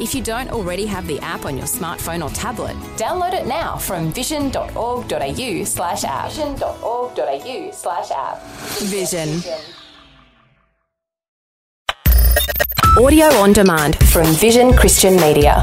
If you don't already have the app on your smartphone or tablet, download it now from vision.org.au slash app. Vision.org.au slash app. Vision. Audio on demand from Vision Christian Media.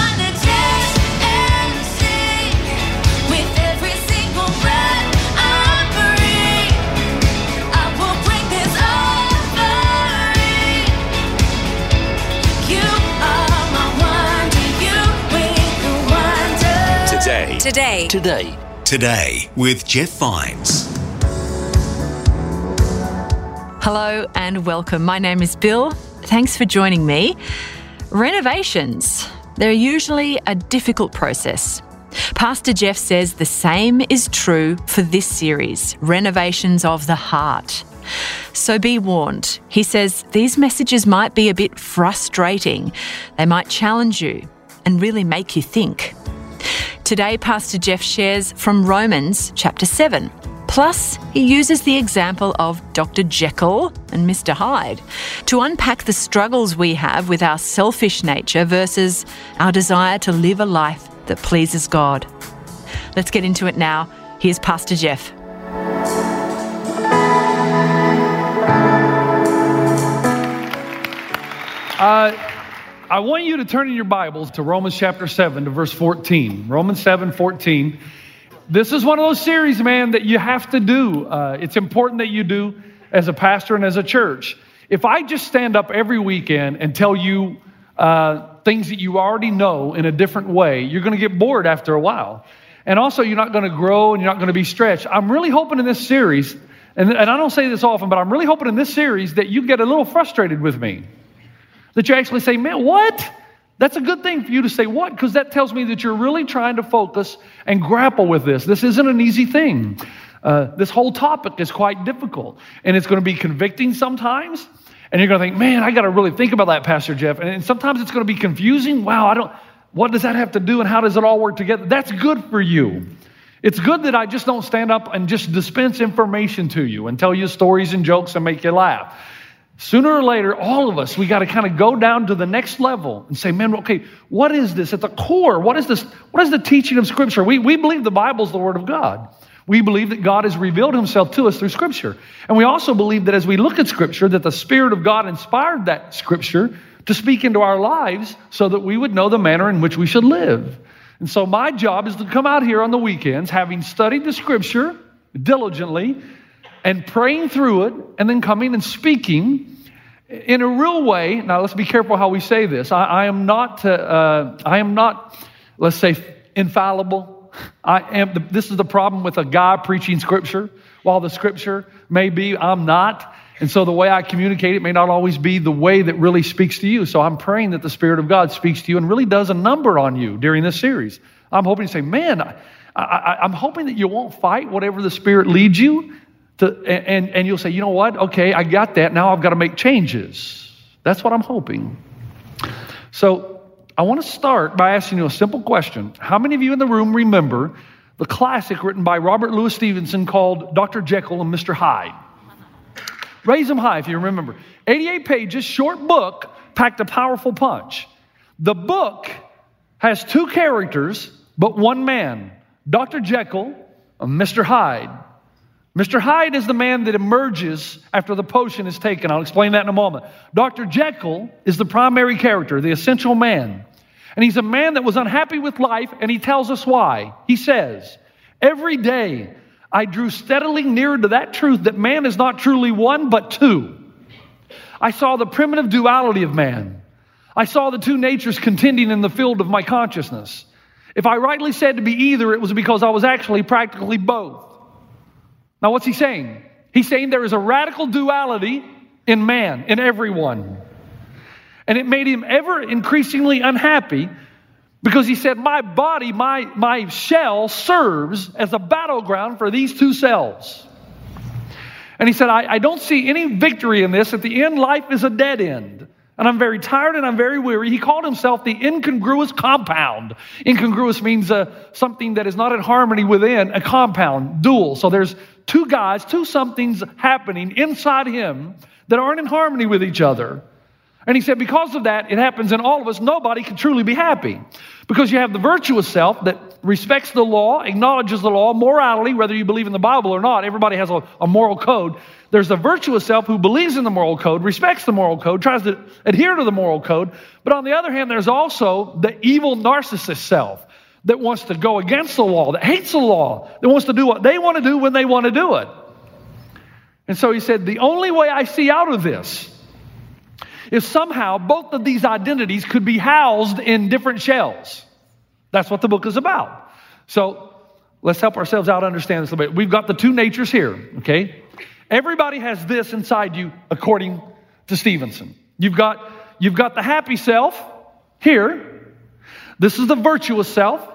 Today. Today. Today. Today with Jeff Vines. Hello and welcome. My name is Bill. Thanks for joining me. Renovations. They're usually a difficult process. Pastor Jeff says the same is true for this series, Renovations of the Heart. So be warned. He says these messages might be a bit frustrating. They might challenge you and really make you think. Today, Pastor Jeff shares from Romans chapter 7. Plus, he uses the example of Dr. Jekyll and Mr. Hyde to unpack the struggles we have with our selfish nature versus our desire to live a life that pleases God. Let's get into it now. Here's Pastor Jeff. Uh, I want you to turn in your Bibles to Romans chapter 7 to verse 14. Romans 7 14. This is one of those series, man, that you have to do. Uh, it's important that you do as a pastor and as a church. If I just stand up every weekend and tell you uh, things that you already know in a different way, you're going to get bored after a while. And also, you're not going to grow and you're not going to be stretched. I'm really hoping in this series, and, and I don't say this often, but I'm really hoping in this series that you get a little frustrated with me. That you actually say, man, what? That's a good thing for you to say what, because that tells me that you're really trying to focus and grapple with this. This isn't an easy thing. Uh, this whole topic is quite difficult, and it's going to be convicting sometimes. And you're going to think, man, I got to really think about that, Pastor Jeff. And, and sometimes it's going to be confusing. Wow, I don't, what does that have to do, and how does it all work together? That's good for you. It's good that I just don't stand up and just dispense information to you and tell you stories and jokes and make you laugh. Sooner or later, all of us, we got to kind of go down to the next level and say, man, okay, what is this at the core? What is this? What is the teaching of Scripture? We, we believe the Bible is the Word of God. We believe that God has revealed Himself to us through Scripture. And we also believe that as we look at Scripture, that the Spirit of God inspired that Scripture to speak into our lives so that we would know the manner in which we should live. And so my job is to come out here on the weekends, having studied the Scripture diligently and praying through it, and then coming and speaking in a real way. Now, let's be careful how we say this. I, I am not, uh, uh, I am not, let's say, infallible. I am. This is the problem with a guy preaching Scripture. While the Scripture may be, I'm not. And so the way I communicate it may not always be the way that really speaks to you. So I'm praying that the Spirit of God speaks to you and really does a number on you during this series. I'm hoping to say, man, I, I, I'm hoping that you won't fight whatever the Spirit leads you to, and, and you'll say, you know what? Okay, I got that. Now I've got to make changes. That's what I'm hoping. So I want to start by asking you a simple question. How many of you in the room remember the classic written by Robert Louis Stevenson called Dr. Jekyll and Mr. Hyde? Raise them high if you remember. 88 pages, short book, packed a powerful punch. The book has two characters, but one man Dr. Jekyll and Mr. Hyde. Mr. Hyde is the man that emerges after the potion is taken. I'll explain that in a moment. Dr. Jekyll is the primary character, the essential man. And he's a man that was unhappy with life, and he tells us why. He says, Every day I drew steadily nearer to that truth that man is not truly one, but two. I saw the primitive duality of man. I saw the two natures contending in the field of my consciousness. If I rightly said to be either, it was because I was actually practically both. Now, what's he saying? He's saying there is a radical duality in man, in everyone. And it made him ever increasingly unhappy because he said, My body, my, my shell serves as a battleground for these two cells. And he said, I, I don't see any victory in this. At the end, life is a dead end. And I'm very tired and I'm very weary. He called himself the incongruous compound. Incongruous means uh, something that is not in harmony within a compound, dual. So there's two guys, two somethings happening inside him that aren't in harmony with each other. And he said, because of that, it happens in all of us. Nobody can truly be happy. Because you have the virtuous self that respects the law, acknowledges the law, morality, whether you believe in the Bible or not. Everybody has a, a moral code. There's the virtuous self who believes in the moral code, respects the moral code, tries to adhere to the moral code. But on the other hand, there's also the evil narcissist self that wants to go against the law, that hates the law, that wants to do what they want to do when they want to do it. And so he said, The only way I see out of this is somehow both of these identities could be housed in different shells. That's what the book is about. So let's help ourselves out understand this a little bit. We've got the two natures here, okay? Everybody has this inside you, according to Stevenson. You've got, you've got the happy self here. This is the virtuous self,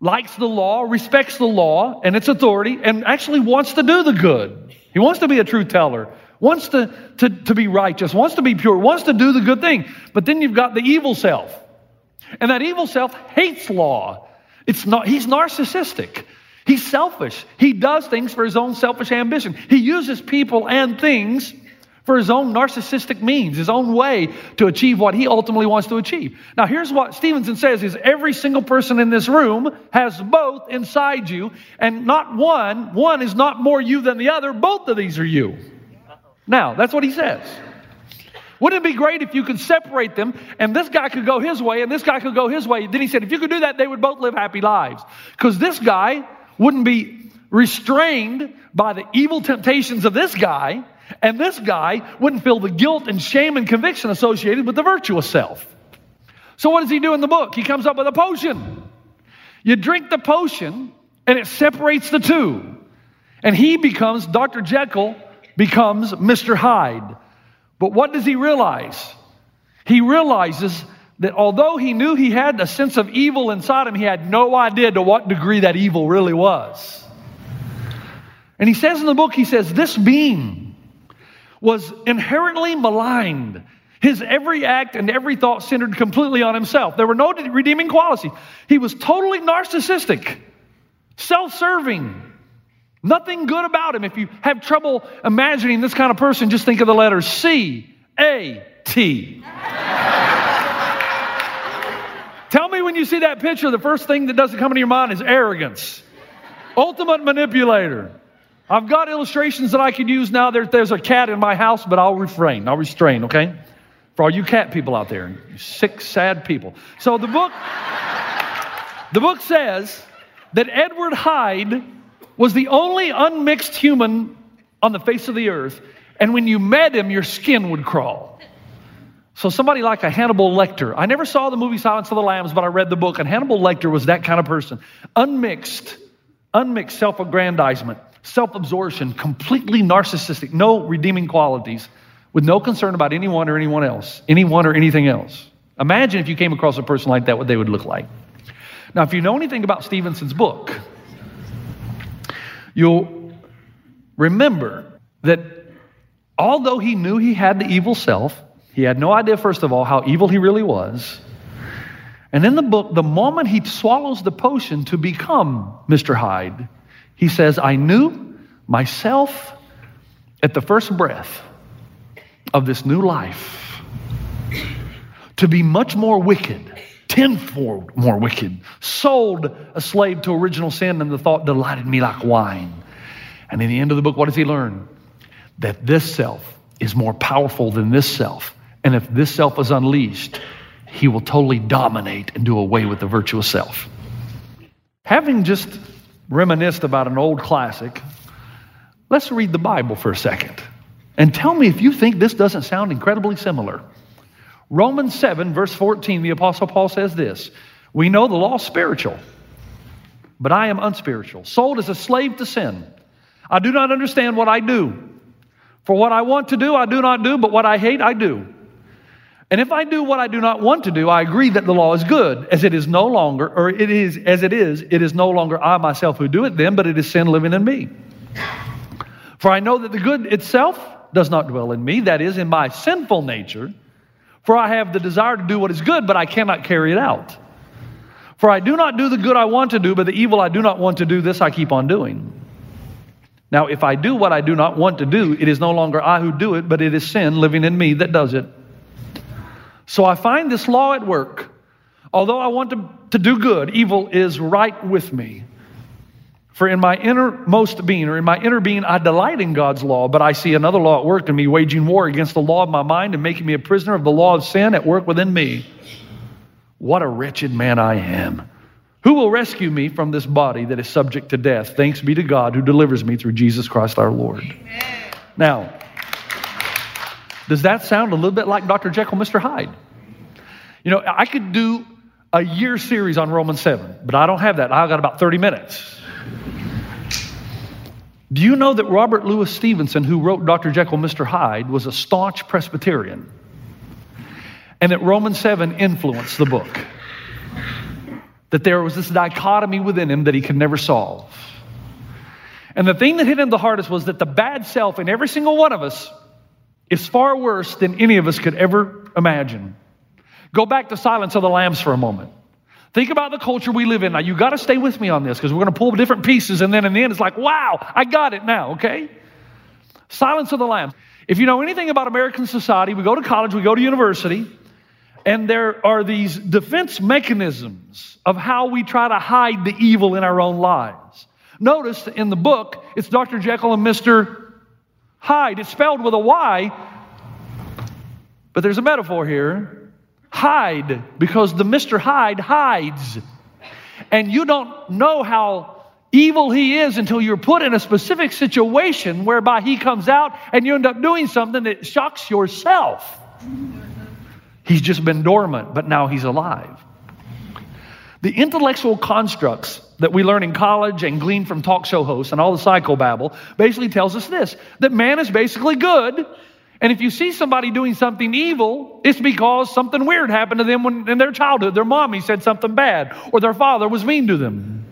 likes the law, respects the law and its authority, and actually wants to do the good. He wants to be a truth teller, wants to, to, to be righteous, wants to be pure, wants to do the good thing. But then you've got the evil self. And that evil self hates law. It's not, he's narcissistic. He's selfish. He does things for his own selfish ambition. He uses people and things for his own narcissistic means, his own way to achieve what he ultimately wants to achieve. Now, here's what Stevenson says is every single person in this room has both inside you, and not one, one is not more you than the other, both of these are you. Now, that's what he says. Wouldn't it be great if you could separate them and this guy could go his way and this guy could go his way? Then he said, if you could do that, they would both live happy lives. Because this guy wouldn't be restrained by the evil temptations of this guy, and this guy wouldn't feel the guilt and shame and conviction associated with the virtuous self. So, what does he do in the book? He comes up with a potion. You drink the potion, and it separates the two. And he becomes, Dr. Jekyll becomes Mr. Hyde. But what does he realize? He realizes that although he knew he had a sense of evil inside him, he had no idea to what degree that evil really was. And he says in the book, he says, this being was inherently maligned. His every act and every thought centered completely on himself. There were no redeeming qualities. He was totally narcissistic, self serving, Nothing good about him. If you have trouble imagining this kind of person, just think of the letters C A T. Tell me when you see that picture, the first thing that doesn't come into your mind is arrogance. Ultimate manipulator. I've got illustrations that I could use now. There, there's a cat in my house, but I'll refrain. I'll restrain, okay? For all you cat people out there, sick, sad people. So the book, the book says that Edward Hyde was the only unmixed human on the face of the earth. And when you met him, your skin would crawl. So somebody like a Hannibal Lecter. I never saw the movie Silence of the Lambs, but I read the book, and Hannibal Lecter was that kind of person. Unmixed, unmixed self-aggrandizement, self-absorption, completely narcissistic, no redeeming qualities, with no concern about anyone or anyone else, anyone or anything else. Imagine if you came across a person like that, what they would look like. Now, if you know anything about Stevenson's book, you'll remember that although he knew he had the evil self, he had no idea, first of all, how evil he really was. And in the book, the moment he swallows the potion to become Mr. Hyde, he says, I knew myself at the first breath of this new life to be much more wicked, tenfold more wicked, sold a slave to original sin, and the thought delighted me like wine. And in the end of the book, what does he learn? That this self is more powerful than this self. And if this self is unleashed, he will totally dominate and do away with the virtuous self. Having just reminisced about an old classic, let's read the Bible for a second. And tell me if you think this doesn't sound incredibly similar. Romans 7, verse 14, the Apostle Paul says this We know the law is spiritual, but I am unspiritual, sold as a slave to sin. I do not understand what I do. For what I want to do, I do not do, but what I hate, I do. And if I do what I do not want to do, I agree that the law is good, as it is no longer, or it is as it is, it is no longer I myself who do it then, but it is sin living in me. For I know that the good itself does not dwell in me, that is, in my sinful nature. For I have the desire to do what is good, but I cannot carry it out. For I do not do the good I want to do, but the evil I do not want to do, this I keep on doing. Now, if I do what I do not want to do, it is no longer I who do it, but it is sin living in me that does it. So I find this law at work. Although I want to, to do good, evil is right with me. For in my innermost being, or in my inner being, I delight in God's law, but I see another law at work in me, waging war against the law of my mind and making me a prisoner of the law of sin at work within me. What a wretched man I am. Who will rescue me from this body that is subject to death? Thanks be to God who delivers me through Jesus Christ our Lord. Now, does that sound a little bit like Dr. Jekyll, Mr. Hyde? You know, I could do a year series on Romans 7, but I don't have that. I've got about 30 minutes. Do you know that Robert Louis Stevenson, who wrote Dr. Jekyll, Mr. Hyde, was a staunch Presbyterian? And that Romans 7 influenced the book? That there was this dichotomy within him that he could never solve. And the thing that hit him the hardest was that the bad self in every single one of us is far worse than any of us could ever imagine. Go back to Silence of the Lambs for a moment. Think about the culture we live in. Now, you got to stay with me on this because we're going to pull different pieces, and then in the end, it's like, wow, I got it now, okay? Silence of the Lambs. If you know anything about American society, we go to college, we go to university, and there are these defense mechanisms of how we try to hide the evil in our own lives. Notice in the book, it's Dr. Jekyll and Mr. Hyde. It's spelled with a Y, but there's a metaphor here hide because the Mr. Hyde hides. And you don't know how evil he is until you're put in a specific situation whereby he comes out and you end up doing something that shocks yourself. He's just been dormant, but now he's alive. The intellectual constructs that we learn in college and glean from talk show hosts and all the psychobabble basically tells us this that man is basically good and if you see somebody doing something evil, it's because something weird happened to them when, in their childhood. Their mommy said something bad, or their father was mean to them.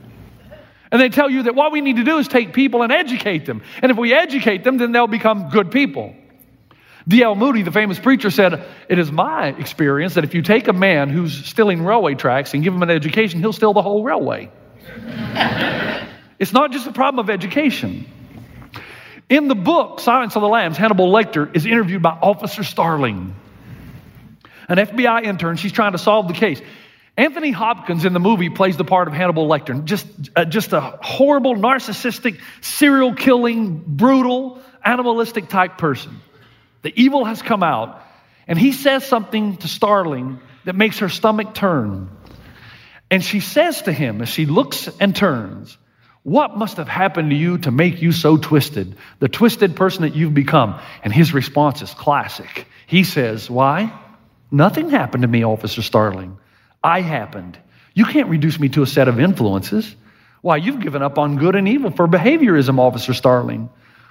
And they tell you that what we need to do is take people and educate them. And if we educate them, then they'll become good people. D.L. Moody, the famous preacher, said, It is my experience that if you take a man who's stealing railway tracks and give him an education, he'll steal the whole railway. it's not just a problem of education. In the book, Silence of the Lambs, Hannibal Lecter is interviewed by Officer Starling, an FBI intern. She's trying to solve the case. Anthony Hopkins in the movie plays the part of Hannibal Lecter, just, uh, just a horrible, narcissistic, serial killing, brutal, animalistic type person. The evil has come out, and he says something to Starling that makes her stomach turn. And she says to him as she looks and turns, what must have happened to you to make you so twisted? The twisted person that you've become. And his response is classic. He says, Why? Nothing happened to me, Officer Starling. I happened. You can't reduce me to a set of influences. Why, you've given up on good and evil for behaviorism, Officer Starling.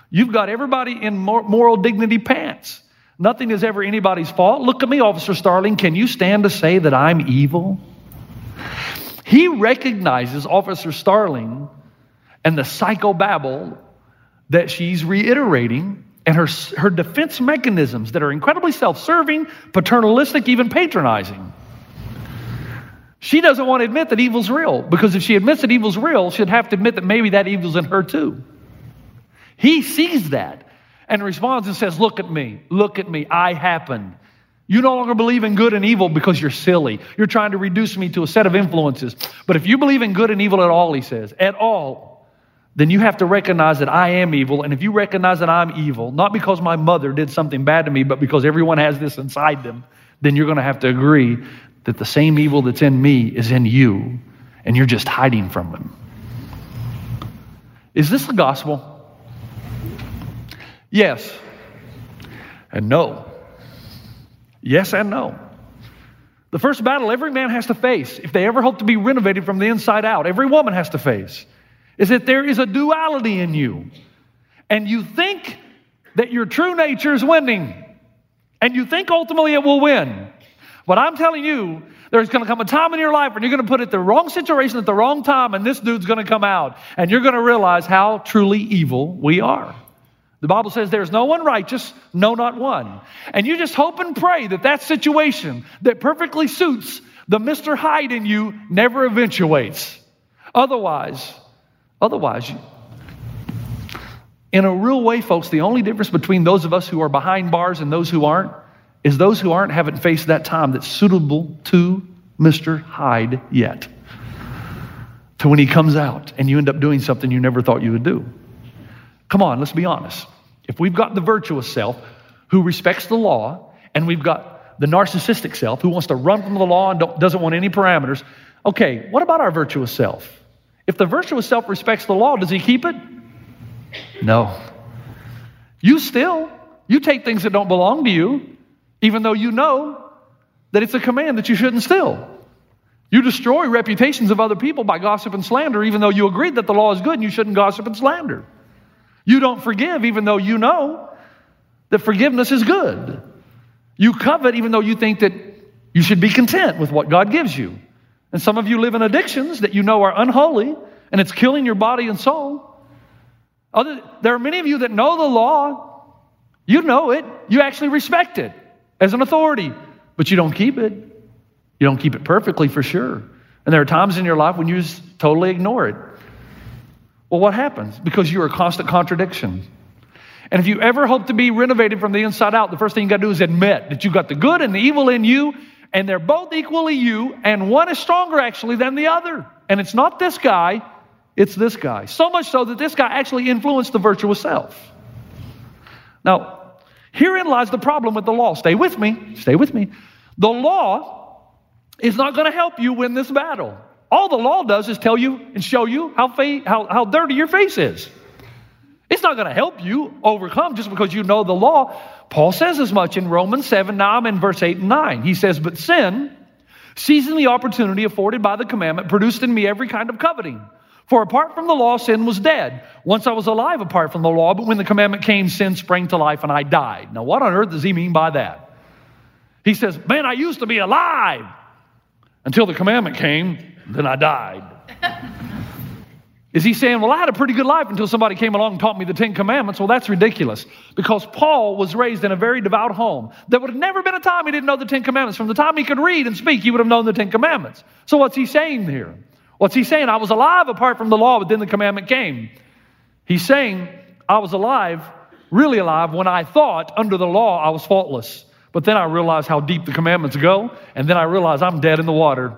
You've got everybody in moral dignity pants. Nothing is ever anybody's fault. Look at me, Officer Starling. Can you stand to say that I'm evil? He recognizes Officer Starling and the psychobabble that she's reiterating and her, her defense mechanisms that are incredibly self serving, paternalistic, even patronizing. She doesn't want to admit that evil's real because if she admits that evil's real, she'd have to admit that maybe that evil's in her too. He sees that and responds and says, Look at me, look at me, I happened. You no longer believe in good and evil because you're silly. You're trying to reduce me to a set of influences. But if you believe in good and evil at all, he says, at all, then you have to recognize that I am evil. And if you recognize that I'm evil, not because my mother did something bad to me, but because everyone has this inside them, then you're going to have to agree that the same evil that's in me is in you, and you're just hiding from him. Is this the gospel? Yes and no. Yes and no. The first battle every man has to face, if they ever hope to be renovated from the inside out, every woman has to face, is that there is a duality in you. And you think that your true nature is winning. And you think ultimately it will win. But I'm telling you, there's going to come a time in your life when you're going to put it the wrong situation at the wrong time, and this dude's going to come out, and you're going to realize how truly evil we are. The Bible says there's no one righteous, no, not one. And you just hope and pray that that situation that perfectly suits the Mr. Hyde in you never eventuates. Otherwise, otherwise, you, in a real way, folks, the only difference between those of us who are behind bars and those who aren't is those who aren't haven't faced that time that's suitable to Mr. Hyde yet. To when he comes out and you end up doing something you never thought you would do. Come on, let's be honest. If we've got the virtuous self who respects the law, and we've got the narcissistic self who wants to run from the law and doesn't want any parameters, okay, what about our virtuous self? If the virtuous self respects the law, does he keep it? No. You still, you take things that don't belong to you, even though you know that it's a command that you shouldn't steal. You destroy reputations of other people by gossip and slander, even though you agreed that the law is good and you shouldn't gossip and slander. You don't forgive, even though you know that forgiveness is good. You covet, even though you think that you should be content with what God gives you. And some of you live in addictions that you know are unholy and it's killing your body and soul. Other, there are many of you that know the law. You know it. You actually respect it as an authority, but you don't keep it. You don't keep it perfectly for sure. And there are times in your life when you just totally ignore it. Well, what happens? Because you're a constant contradiction. And if you ever hope to be renovated from the inside out, the first thing you got to do is admit that you've got the good and the evil in you, and they're both equally you, and one is stronger actually than the other. And it's not this guy, it's this guy. So much so that this guy actually influenced the virtuous self. Now, herein lies the problem with the law. Stay with me, stay with me. The law is not going to help you win this battle. All the law does is tell you and show you how, fa- how, how dirty your face is. It's not going to help you overcome just because you know the law. Paul says as much in Romans 7, now I'm in verse 8 and 9. He says, But sin, seizing the opportunity afforded by the commandment, produced in me every kind of coveting. For apart from the law, sin was dead. Once I was alive apart from the law, but when the commandment came, sin sprang to life and I died. Now, what on earth does he mean by that? He says, Man, I used to be alive until the commandment came, then I died. Is he saying, Well, I had a pretty good life until somebody came along and taught me the Ten Commandments? Well, that's ridiculous because Paul was raised in a very devout home. There would have never been a time he didn't know the Ten Commandments. From the time he could read and speak, he would have known the Ten Commandments. So, what's he saying here? What's he saying? I was alive apart from the law, but then the commandment came. He's saying, I was alive, really alive, when I thought under the law I was faultless. But then I realized how deep the commandments go, and then I realized I'm dead in the water.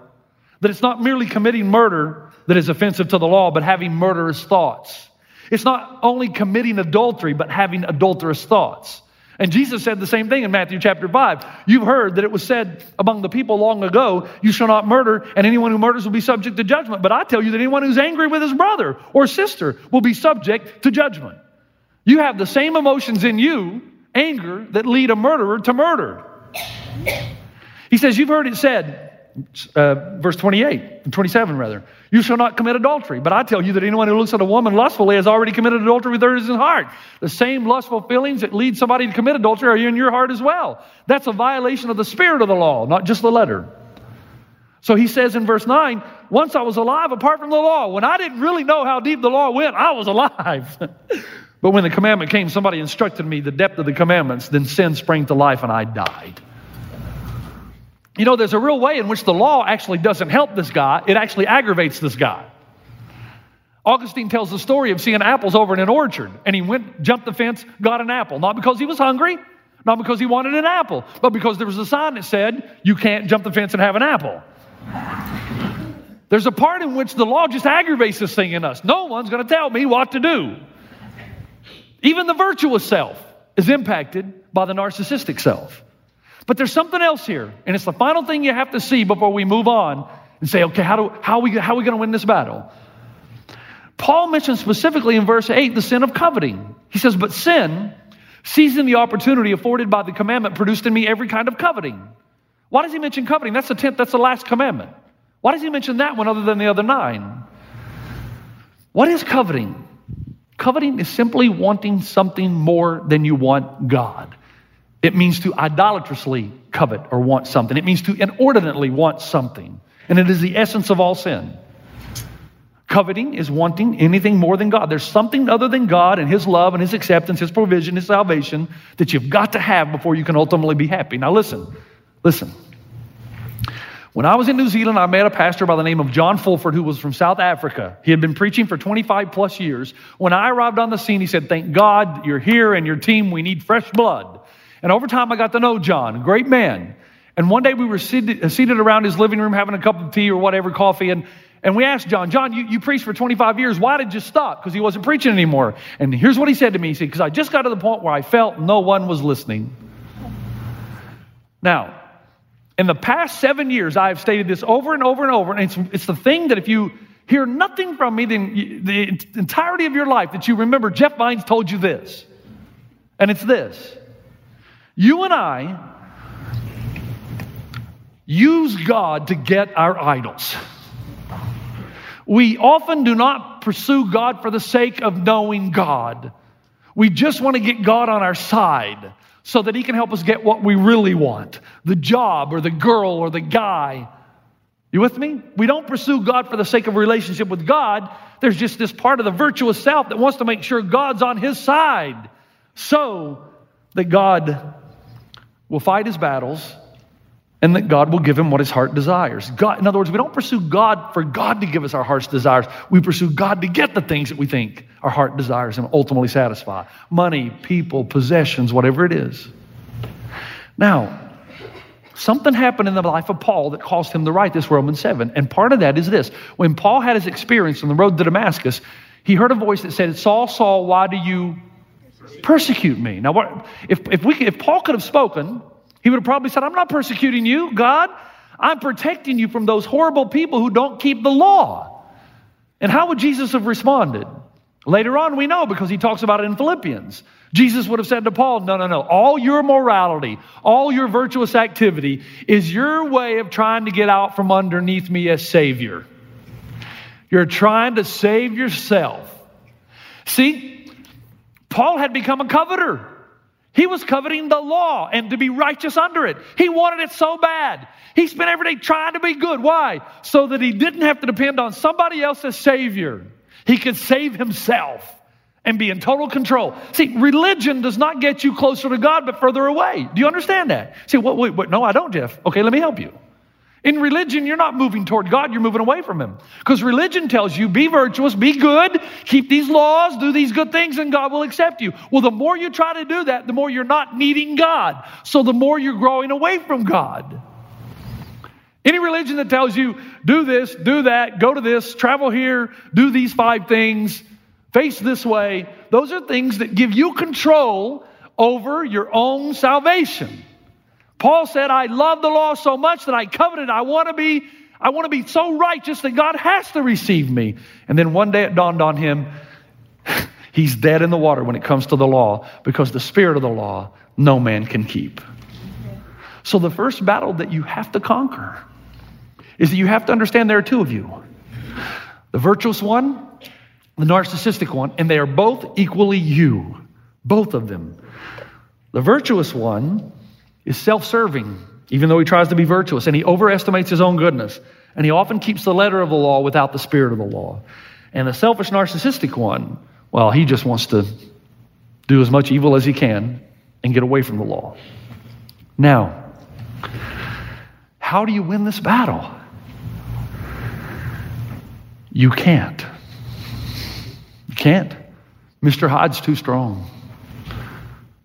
That it's not merely committing murder that is offensive to the law, but having murderous thoughts. It's not only committing adultery, but having adulterous thoughts. And Jesus said the same thing in Matthew chapter 5. You've heard that it was said among the people long ago, You shall not murder, and anyone who murders will be subject to judgment. But I tell you that anyone who's angry with his brother or sister will be subject to judgment. You have the same emotions in you, anger, that lead a murderer to murder. He says, You've heard it said, uh, verse 28, 27 rather, you shall not commit adultery. But I tell you that anyone who looks at a woman lustfully has already committed adultery with her in his heart. The same lustful feelings that lead somebody to commit adultery are in your heart as well. That's a violation of the spirit of the law, not just the letter. So he says in verse 9, once I was alive apart from the law. When I didn't really know how deep the law went, I was alive. but when the commandment came, somebody instructed me the depth of the commandments, then sin sprang to life and I died. You know, there's a real way in which the law actually doesn't help this guy, it actually aggravates this guy. Augustine tells the story of seeing apples over in an orchard, and he went, jumped the fence, got an apple. Not because he was hungry, not because he wanted an apple, but because there was a sign that said, You can't jump the fence and have an apple. There's a part in which the law just aggravates this thing in us. No one's going to tell me what to do. Even the virtuous self is impacted by the narcissistic self. But there's something else here, and it's the final thing you have to see before we move on and say, okay, how, do, how, are we, how are we going to win this battle? Paul mentions specifically in verse 8 the sin of coveting. He says, But sin, seizing the opportunity afforded by the commandment, produced in me every kind of coveting. Why does he mention coveting? That's the tenth, that's the last commandment. Why does he mention that one other than the other nine? What is coveting? Coveting is simply wanting something more than you want God. It means to idolatrously covet or want something. It means to inordinately want something. And it is the essence of all sin. Coveting is wanting anything more than God. There's something other than God and His love and His acceptance, His provision, His salvation that you've got to have before you can ultimately be happy. Now, listen, listen. When I was in New Zealand, I met a pastor by the name of John Fulford who was from South Africa. He had been preaching for 25 plus years. When I arrived on the scene, he said, Thank God you're here and your team, we need fresh blood. And over time, I got to know John, a great man. And one day we were seated, uh, seated around his living room having a cup of tea or whatever, coffee, and and we asked John, John, you, you preached for 25 years. Why did you stop? Because he wasn't preaching anymore. And here's what he said to me. He said, Because I just got to the point where I felt no one was listening. Now, in the past seven years, I have stated this over and over and over. And it's, it's the thing that if you hear nothing from me then you, the entirety of your life, that you remember Jeff Vines told you this. And it's this You and I use God to get our idols. We often do not pursue God for the sake of knowing God. We just want to get God on our side so that He can help us get what we really want the job or the girl or the guy. You with me? We don't pursue God for the sake of relationship with God. There's just this part of the virtuous self that wants to make sure God's on His side so that God will fight His battles and that God will give him what his heart desires. God, in other words, we don't pursue God for God to give us our heart's desires. We pursue God to get the things that we think our heart desires and ultimately satisfy money, people, possessions, whatever it is. Now, something happened in the life of Paul that caused him to write this Romans 7. And part of that is this when Paul had his experience on the road to Damascus, he heard a voice that said, Saul, Saul, why do you persecute me? Now, what, if, if, we, if Paul could have spoken, he would have probably said, I'm not persecuting you, God. I'm protecting you from those horrible people who don't keep the law. And how would Jesus have responded? Later on, we know because he talks about it in Philippians. Jesus would have said to Paul, No, no, no. All your morality, all your virtuous activity is your way of trying to get out from underneath me as Savior. You're trying to save yourself. See, Paul had become a coveter. He was coveting the law and to be righteous under it. He wanted it so bad. He spent every day trying to be good. Why? So that he didn't have to depend on somebody else as Savior. He could save himself and be in total control. See, religion does not get you closer to God, but further away. Do you understand that? See, what, wait, wait, no, I don't, Jeff. Okay, let me help you. In religion, you're not moving toward God, you're moving away from Him. Because religion tells you be virtuous, be good, keep these laws, do these good things, and God will accept you. Well, the more you try to do that, the more you're not needing God. So the more you're growing away from God. Any religion that tells you do this, do that, go to this, travel here, do these five things, face this way, those are things that give you control over your own salvation. Paul said, I love the law so much that I coveted. I want to be, I want to be so righteous that God has to receive me. And then one day it dawned on him, he's dead in the water when it comes to the law because the spirit of the law no man can keep. So the first battle that you have to conquer is that you have to understand there are two of you. The virtuous one, the narcissistic one, and they are both equally you. Both of them. The virtuous one is self serving, even though he tries to be virtuous, and he overestimates his own goodness. And he often keeps the letter of the law without the spirit of the law. And the selfish, narcissistic one, well, he just wants to do as much evil as he can and get away from the law. Now, how do you win this battle? You can't. You can't. Mr. Hyde's too strong.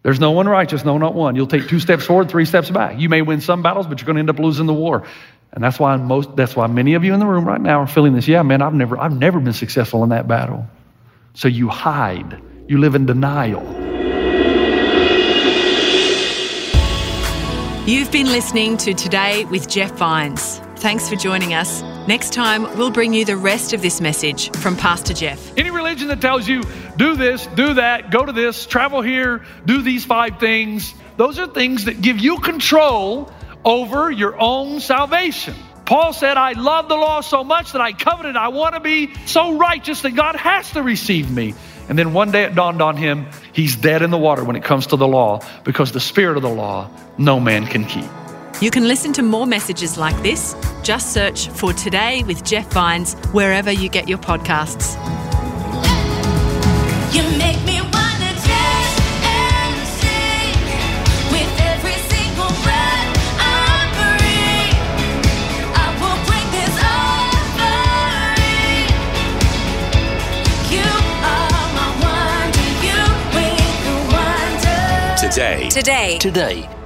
There's no one righteous, no, not one. You'll take two steps forward, three steps back. You may win some battles, but you're going to end up losing the war. And that's why most that's why many of you in the room right now are feeling this. Yeah, man, I've never I've never been successful in that battle. So you hide. You live in denial. You've been listening to Today with Jeff Vines. Thanks for joining us. Next time, we'll bring you the rest of this message from Pastor Jeff. Any religion that tells you do this, do that, go to this, travel here, do these five things, those are things that give you control over your own salvation. Paul said, I love the law so much that I coveted. I want to be so righteous that God has to receive me. And then one day it dawned on him, he's dead in the water when it comes to the law because the spirit of the law no man can keep. You can listen to more messages like this. Just search for Today with Jeff Vines wherever you get your podcasts. You make me wanna dance and sing with every single breath I breathe. I will bring this offering. You are my wonder. You bring the wonder. Today. Today. Today.